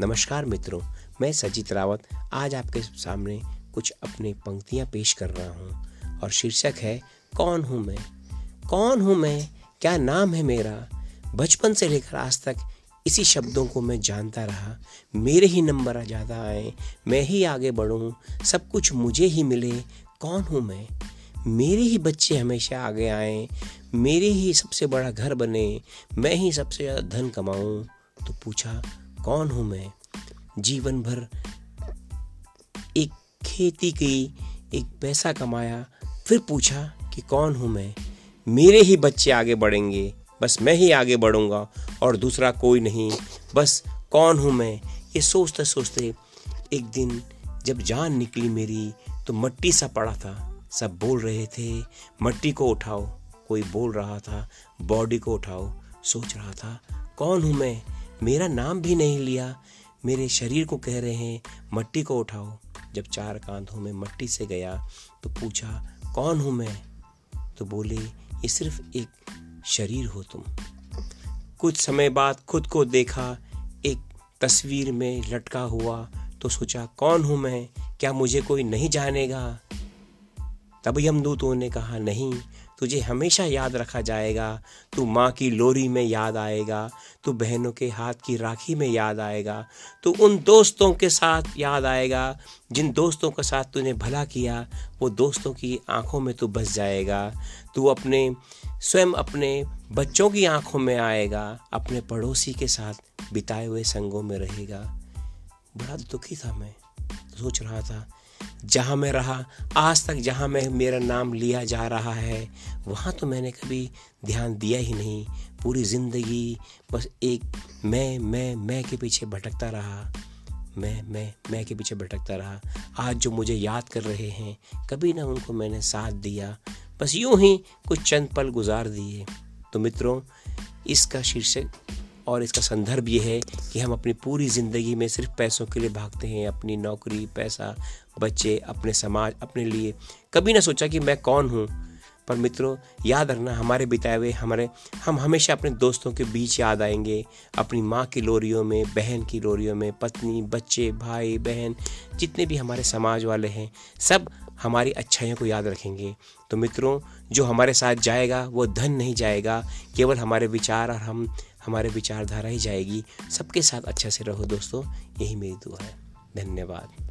नमस्कार मित्रों, मैं सजीत रावत आज आपके सामने कुछ अपनी पंक्तियाँ पेश कर रहा हूँ और शीर्षक है, कौन हूँ मैं? कौन हूँ मैं? क्या नाम है मेरा? बचपन से लेकर आज तक इसी शब्दों को मैं जानता रहा। मेरे ही नंबर ज़्यादा आए, मैं ही आगे बढ़ूँ, सब कुछ मुझे ही मिले। कौन हूँ मैं? मेरे ही बच्चे हमेशा आगे आए, मेरे ही सबसे बड़ा घर बने, मैं ही सबसे ज़्यादा धन कमाऊँ। तो पूछा कौन हूँ मैं? जीवन भर एक खेती की एक पैसा कमाया, फिर पूछा कि कौन हूँ मैं? मेरे ही बच्चे आगे बढ़ेंगे, बस मैं ही आगे बढ़ूँगा और दूसरा कोई नहीं। बस कौन हूँ मैं? ये सोचते सोचते एक दिन जब जान निकली मेरी तो मट्टी सा पड़ा था। सब बोल रहे थे, मट्टी को उठाओ। कोई बोल रहा था, बॉडी को उठाओ। सोच रहा था, कौन हूँ मैं? मेरा नाम भी नहीं लिया। मेरे शरीर को कह रहे हैं, मट्टी को उठाओ। जब चार कांधों में मट्टी से गया तो पूछा, कौन हूँ मैं? तो बोले, ये सिर्फ़ एक शरीर हो तुम। कुछ समय बाद खुद को देखा, एक तस्वीर में लटका हुआ तो सोचा, कौन हूँ मैं? क्या मुझे कोई नहीं जानेगा? तभी हम दूतों ने कहा, नहीं, तुझे हमेशा याद रखा जाएगा। तू माँ की लोरी में याद आएगा, तू बहनों के हाथ की राखी में याद आएगा, तू उन दोस्तों के साथ याद आएगा। जिन दोस्तों के साथ तूने भला किया, वो दोस्तों की आँखों में तू बस जाएगा। तू अपने, स्वयं अपने बच्चों की आँखों में आएगा, अपने पड़ोसी के साथ बिताए हुए संगों में रहेगा। बड़ा दुखी था मैं, सोच रहा था जहाँ मैं रहा, आज तक जहाँ मैं मेरा नाम लिया जा रहा है, वहाँ तो मैंने कभी ध्यान दिया ही नहीं। पूरी ज़िंदगी बस एक मैं मैं मैं के पीछे भटकता रहा। मैं मैं मैं के पीछे भटकता रहा। आज जो मुझे याद कर रहे हैं, कभी ना उनको मैंने साथ दिया। बस यूँ ही कुछ चंद पल गुजार दिए। तो मित्रों, इसका शीर्षक और इसका संदर्भ ये है कि हम अपनी पूरी ज़िंदगी में सिर्फ़ पैसों के लिए भागते हैं, अपनी नौकरी, पैसा, बच्चे, अपने समाज, अपने लिए। कभी ना सोचा कि मैं कौन हूँ? पर मित्रों, याद रखना, हमारे बिताए हुए हमारे, हम हमेशा अपने दोस्तों के बीच याद आएँगे। अपनी माँ की लोरियों में, बहन की लोरियों में, पत्नी, बच्चे, भाई, बहन, जितने भी हमारे समाज वाले हैं, सब हमारी अच्छाइयों को याद रखेंगे। तो मित्रों, जो हमारे साथ जाएगा, वो धन नहीं जाएगा, केवल हमारे विचार और हम, हमारे विचारधारा ही जाएगी। सबके साथ अच्छा से रहो दोस्तों, यही मेरी दुआ है। धन्यवाद।